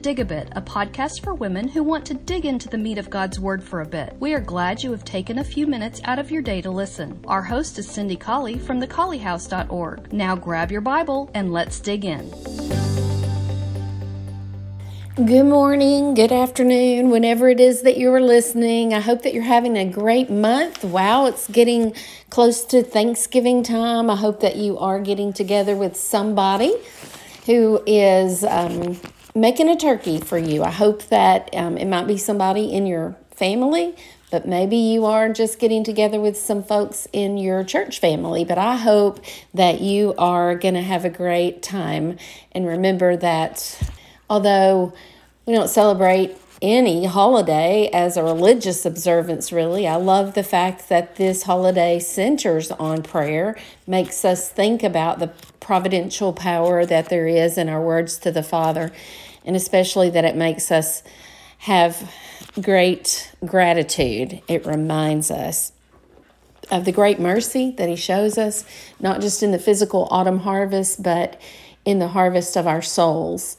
Dig a Bit, a podcast for women who want to dig into the meat of God's Word for a bit. We are glad you have taken a few minutes out of your day to listen. Our host is Cindy Colley from thecolleyhouse.org. Now grab your Bible and let's dig in. Good morning, good afternoon, whenever it is that you are listening. I hope that you're having a great month. Wow, it's getting close to Thanksgiving time. I hope that you are getting together with somebody who is um, making a turkey for you. I hope that um, it might be somebody in your family, but maybe you are just getting together with some folks in your church family. But I hope that you are going to have a great time. And remember that although we don't celebrate any holiday as a religious observance, really. I love the fact that this holiday centers on prayer, makes us think about the providential power that there is in our words to the Father, and especially that it makes us have great gratitude. It reminds us of the great mercy that He shows us, not just in the physical autumn harvest, but in the harvest of our souls.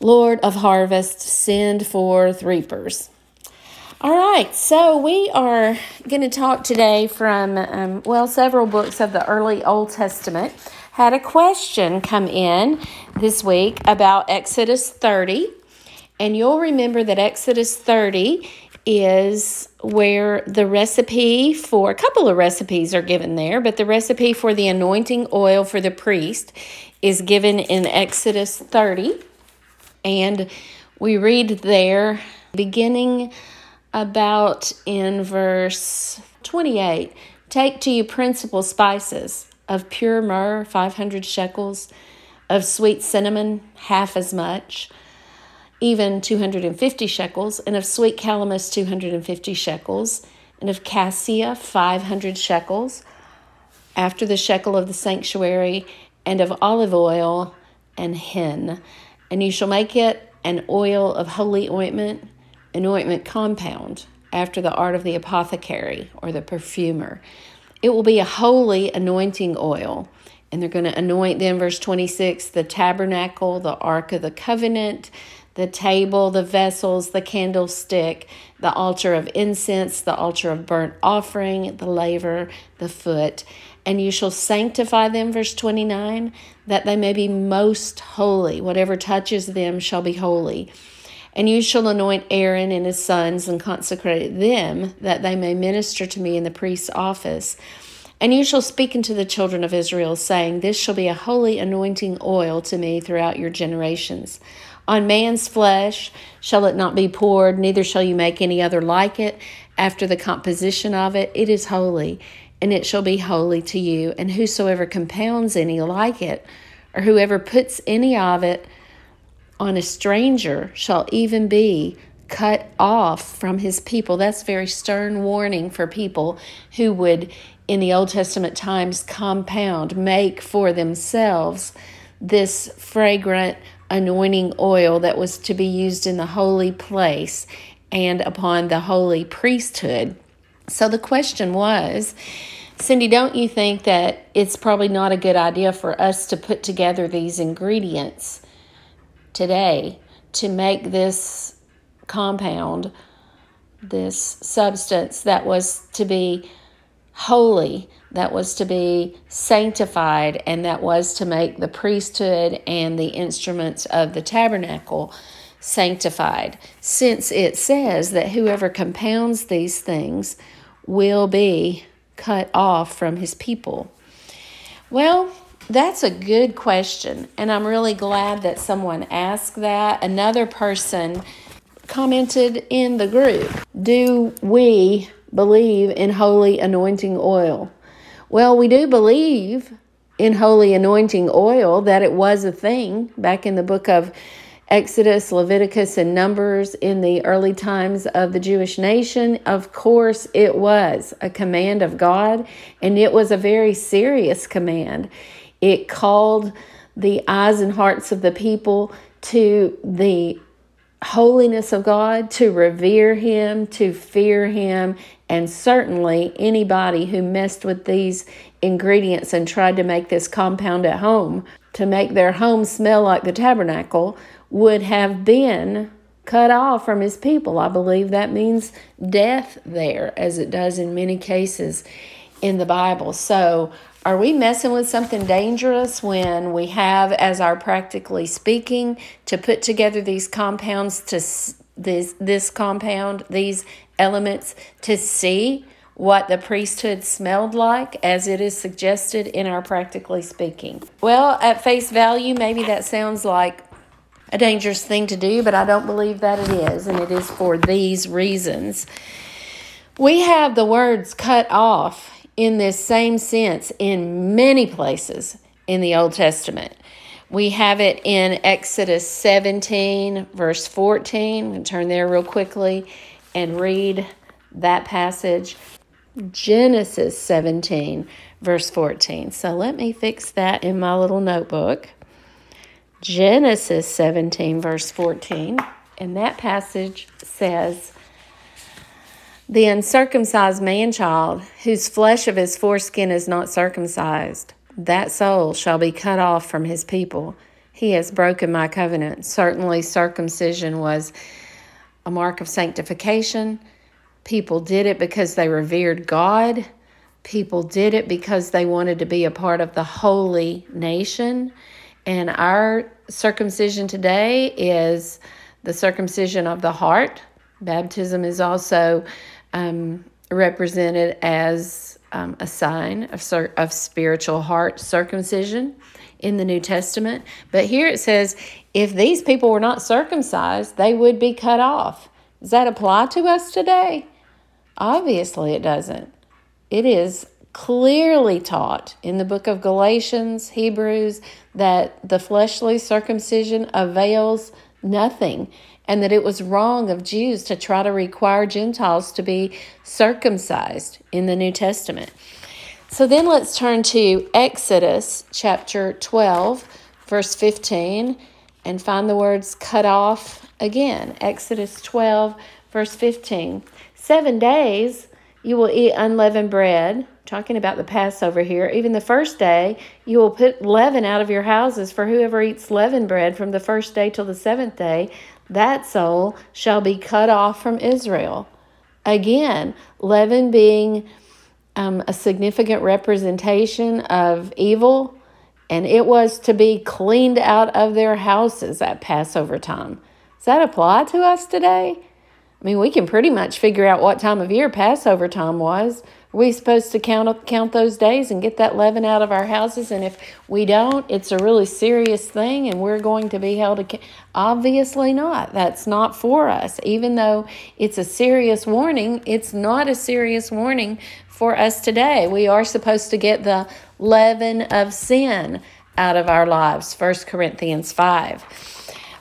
Lord of harvest, send forth reapers. All right, so we are going to talk today from, um, well, several books of the early Old Testament. Had a question come in this week about Exodus 30. And you'll remember that Exodus 30 is where the recipe for a couple of recipes are given there, but the recipe for the anointing oil for the priest is given in Exodus 30. And we read there, beginning about in verse 28 Take to you principal spices of pure myrrh, 500 shekels, of sweet cinnamon, half as much, even 250 shekels, and of sweet calamus, 250 shekels, and of cassia, 500 shekels, after the shekel of the sanctuary, and of olive oil and hin and you shall make it an oil of holy ointment, an ointment compound, after the art of the apothecary or the perfumer. It will be a holy anointing oil. And they're going to anoint them, verse 26, the tabernacle, the ark of the covenant, the table, the vessels, the candlestick, the altar of incense, the altar of burnt offering, the laver, the foot and you shall sanctify them, verse 29, that they may be most holy. Whatever touches them shall be holy. And you shall anoint Aaron and his sons and consecrate them, that they may minister to me in the priest's office. And you shall speak unto the children of Israel, saying, This shall be a holy anointing oil to me throughout your generations. On man's flesh shall it not be poured, neither shall you make any other like it after the composition of it. It is holy and it shall be holy to you. And whosoever compounds any like it, or whoever puts any of it on a stranger, shall even be cut off from his people. That's very stern warning for people who would, in the Old Testament times, compound, make for themselves this fragrant anointing oil that was to be used in the holy place and upon the holy priesthood. So the question was Cindy, don't you think that it's probably not a good idea for us to put together these ingredients today to make this compound, this substance that was to be holy, that was to be sanctified, and that was to make the priesthood and the instruments of the tabernacle sanctified, since it says that whoever compounds these things will be cut off from his people? Well, that's a good question, and I'm really glad that someone asked that. Another person commented in the group Do we believe in holy anointing oil? Well, we do believe in holy anointing oil, that it was a thing back in the book of Exodus, Leviticus, and Numbers in the early times of the Jewish nation? Of course, it was a command of God, and it was a very serious command. It called the eyes and hearts of the people to the holiness of God, to revere Him, to fear Him, and certainly anybody who messed with these ingredients and tried to make this compound at home to make their home smell like the tabernacle would have been cut off from his people. I believe that means death there, as it does in many cases in the Bible. So, are we messing with something dangerous when we have, as our practically speaking, to put together these compounds to this this compound, these elements to see what the priesthood smelled like as it is suggested in our practically speaking? Well, at face value, maybe that sounds like a dangerous thing to do, but I don't believe that it is, and it is for these reasons. We have the words cut off in this same sense in many places in the Old Testament. We have it in Exodus 17, verse 14. I'm going to turn there real quickly and read that passage. Genesis 17, verse 14. So let me fix that in my little notebook. Genesis 17, verse 14. And that passage says, The uncircumcised man child, whose flesh of his foreskin is not circumcised, that soul shall be cut off from his people. He has broken my covenant. Certainly, circumcision was a mark of sanctification. People did it because they revered God. People did it because they wanted to be a part of the holy nation. And our circumcision today is the circumcision of the heart. Baptism is also um, represented as um, a sign of, of spiritual heart circumcision in the New Testament. But here it says, if these people were not circumcised, they would be cut off. Does that apply to us today? Obviously, it doesn't. It is clearly taught in the book of Galatians, Hebrews, that the fleshly circumcision avails nothing and that it was wrong of Jews to try to require Gentiles to be circumcised in the New Testament. So then let's turn to Exodus chapter 12, verse 15, and find the words cut off again. Exodus 12, verse 15. Seven days you will eat unleavened bread talking about the Passover here, even the first day, you will put leaven out of your houses, for whoever eats leavened bread from the first day till the seventh day, that soul shall be cut off from Israel. Again, leaven being um, a significant representation of evil, and it was to be cleaned out of their houses at Passover time. Does that apply to us today? I mean, we can pretty much figure out what time of year Passover time was we supposed to count count those days and get that leaven out of our houses? And if we don't, it's a really serious thing, and we're going to be held accountable. Obviously not. That's not for us. Even though it's a serious warning, it's not a serious warning for us today. We are supposed to get the leaven of sin out of our lives. 1 Corinthians 5.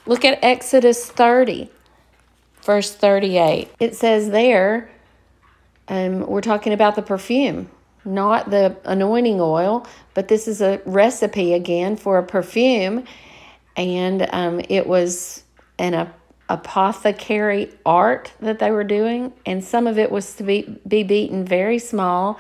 Look at Exodus 30, verse 38. It says there, um, we're talking about the perfume, not the anointing oil, but this is a recipe again for a perfume. And um, it was an apothecary art that they were doing. And some of it was to be, be beaten very small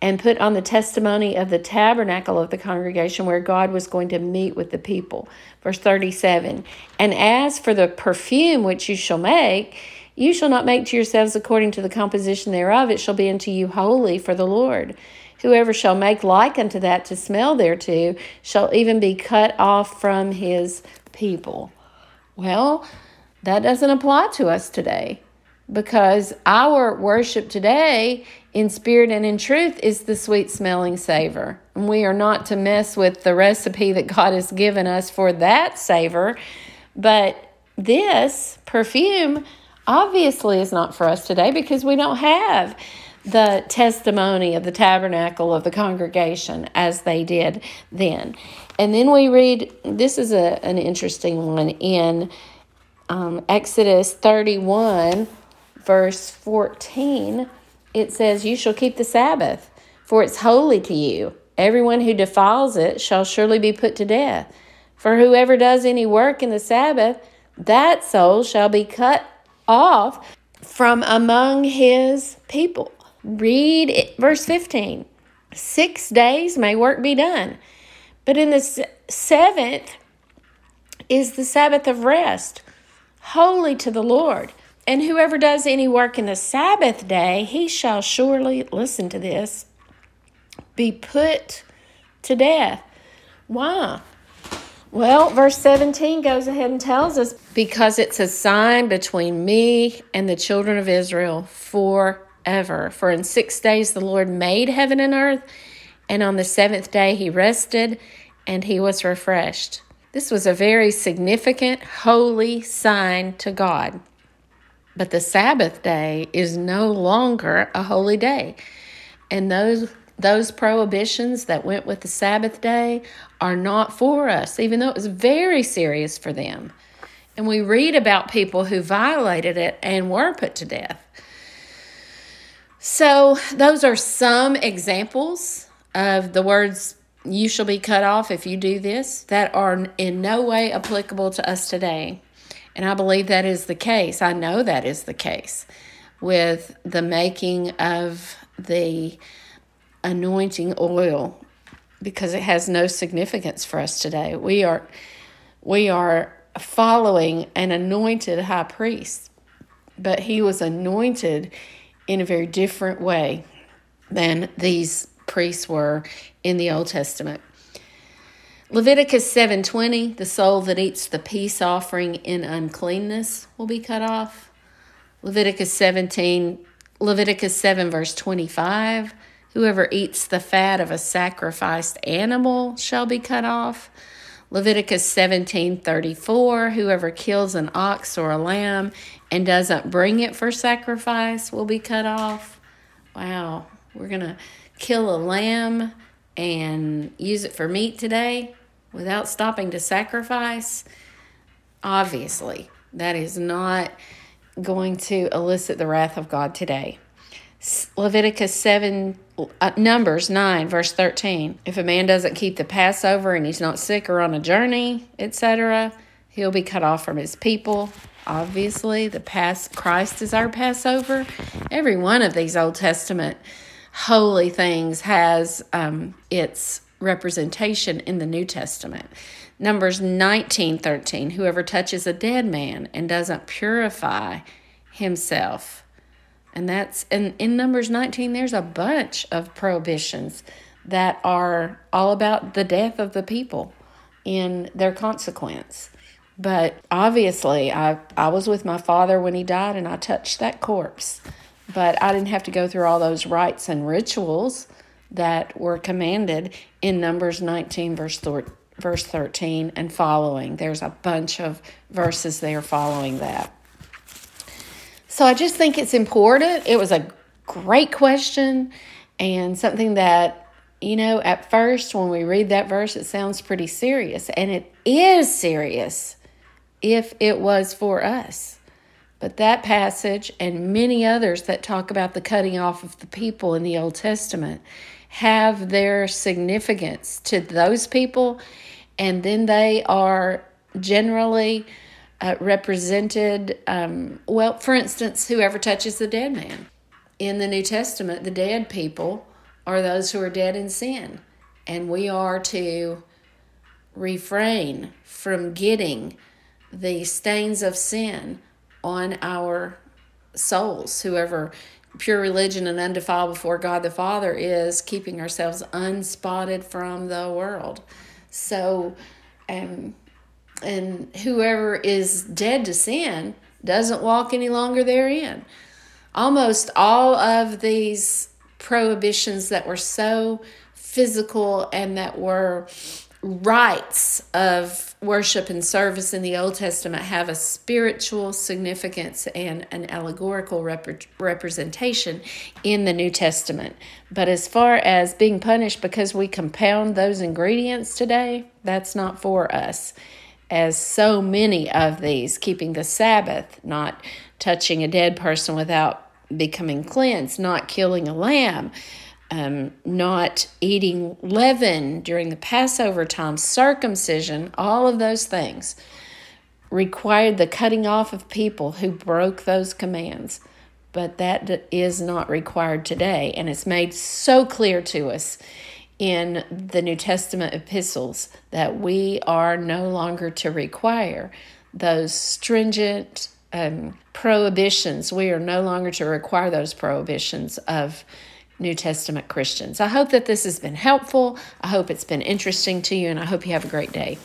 and put on the testimony of the tabernacle of the congregation where God was going to meet with the people. Verse 37 And as for the perfume which you shall make, you shall not make to yourselves according to the composition thereof, it shall be unto you holy for the Lord. Whoever shall make like unto that to smell thereto shall even be cut off from his people. Well, that doesn't apply to us today because our worship today in spirit and in truth is the sweet smelling savor. And we are not to mess with the recipe that God has given us for that savor, but this perfume obviously is not for us today because we don't have the testimony of the tabernacle of the congregation as they did then. And then we read this is a, an interesting one in um, Exodus 31, verse 14. It says, You shall keep the Sabbath, for it's holy to you. Everyone who defiles it shall surely be put to death. For whoever does any work in the Sabbath, that soul shall be cut off from among his people. Read it, verse 15. Six days may work be done, but in the seventh is the Sabbath of rest, holy to the Lord. And whoever does any work in the Sabbath day, he shall surely, listen to this, be put to death. Why? Well, verse 17 goes ahead and tells us because it's a sign between me and the children of Israel forever. For in six days the Lord made heaven and earth, and on the seventh day he rested and he was refreshed. This was a very significant, holy sign to God. But the Sabbath day is no longer a holy day. And those those prohibitions that went with the Sabbath day are not for us, even though it was very serious for them. And we read about people who violated it and were put to death. So, those are some examples of the words you shall be cut off if you do this that are in no way applicable to us today. And I believe that is the case. I know that is the case with the making of the anointing oil because it has no significance for us today. We are we are following an anointed high priest, but he was anointed in a very different way than these priests were in the Old Testament. Leviticus 7:20, the soul that eats the peace offering in uncleanness will be cut off. Leviticus 17 Leviticus 7 verse 25, whoever eats the fat of a sacrificed animal shall be cut off. Leviticus 17:34, whoever kills an ox or a lamb and doesn't bring it for sacrifice will be cut off. Wow, we're going to kill a lamb and use it for meat today without stopping to sacrifice, obviously, that is not going to elicit the wrath of God today. Leviticus 7, uh, Numbers 9, verse 13. If a man doesn't keep the Passover and he's not sick or on a journey, etc., he'll be cut off from his people. Obviously, the past Christ is our Passover. Every one of these Old Testament holy things has um, its representation in the New Testament. Numbers 19 13. Whoever touches a dead man and doesn't purify himself. And that's in, in Numbers 19, there's a bunch of prohibitions that are all about the death of the people in their consequence. But obviously, I, I was with my father when he died and I touched that corpse but I didn't have to go through all those rites and rituals that were commanded in Numbers 19, verse, verse 13 and following. There's a bunch of verses there following that. So I just think it's important. It was a great question and something that, you know, at first when we read that verse, it sounds pretty serious. And it is serious if it was for us. But that passage and many others that talk about the cutting off of the people in the Old Testament have their significance to those people, and then they are generally uh, represented. Um, well, for instance, whoever touches the dead man. In the New Testament, the dead people are those who are dead in sin, and we are to refrain from getting the stains of sin on our souls. Whoever pure religion and undefiled before God the Father is keeping ourselves unspotted from the world. So, um, and whoever is dead to sin doesn't walk any longer therein. Almost all of these prohibitions that were so physical and that were rites of worship and service in the Old Testament have a spiritual significance and an allegorical rep- representation in the New Testament. But as far as being punished because we compound those ingredients today, that's not for us. As so many of these, keeping the Sabbath, not touching a dead person without becoming cleansed, not killing a lamb um, not eating leaven during the Passover time, circumcision, all of those things required the cutting off of people who broke those commands. But that is not required today. And it's made so clear to us in the New Testament epistles that we are no longer to require those stringent um, prohibitions. We are no longer to require those prohibitions of New Testament Christians. I hope that this has been helpful. I hope it's been interesting to you, and I hope you have a great day.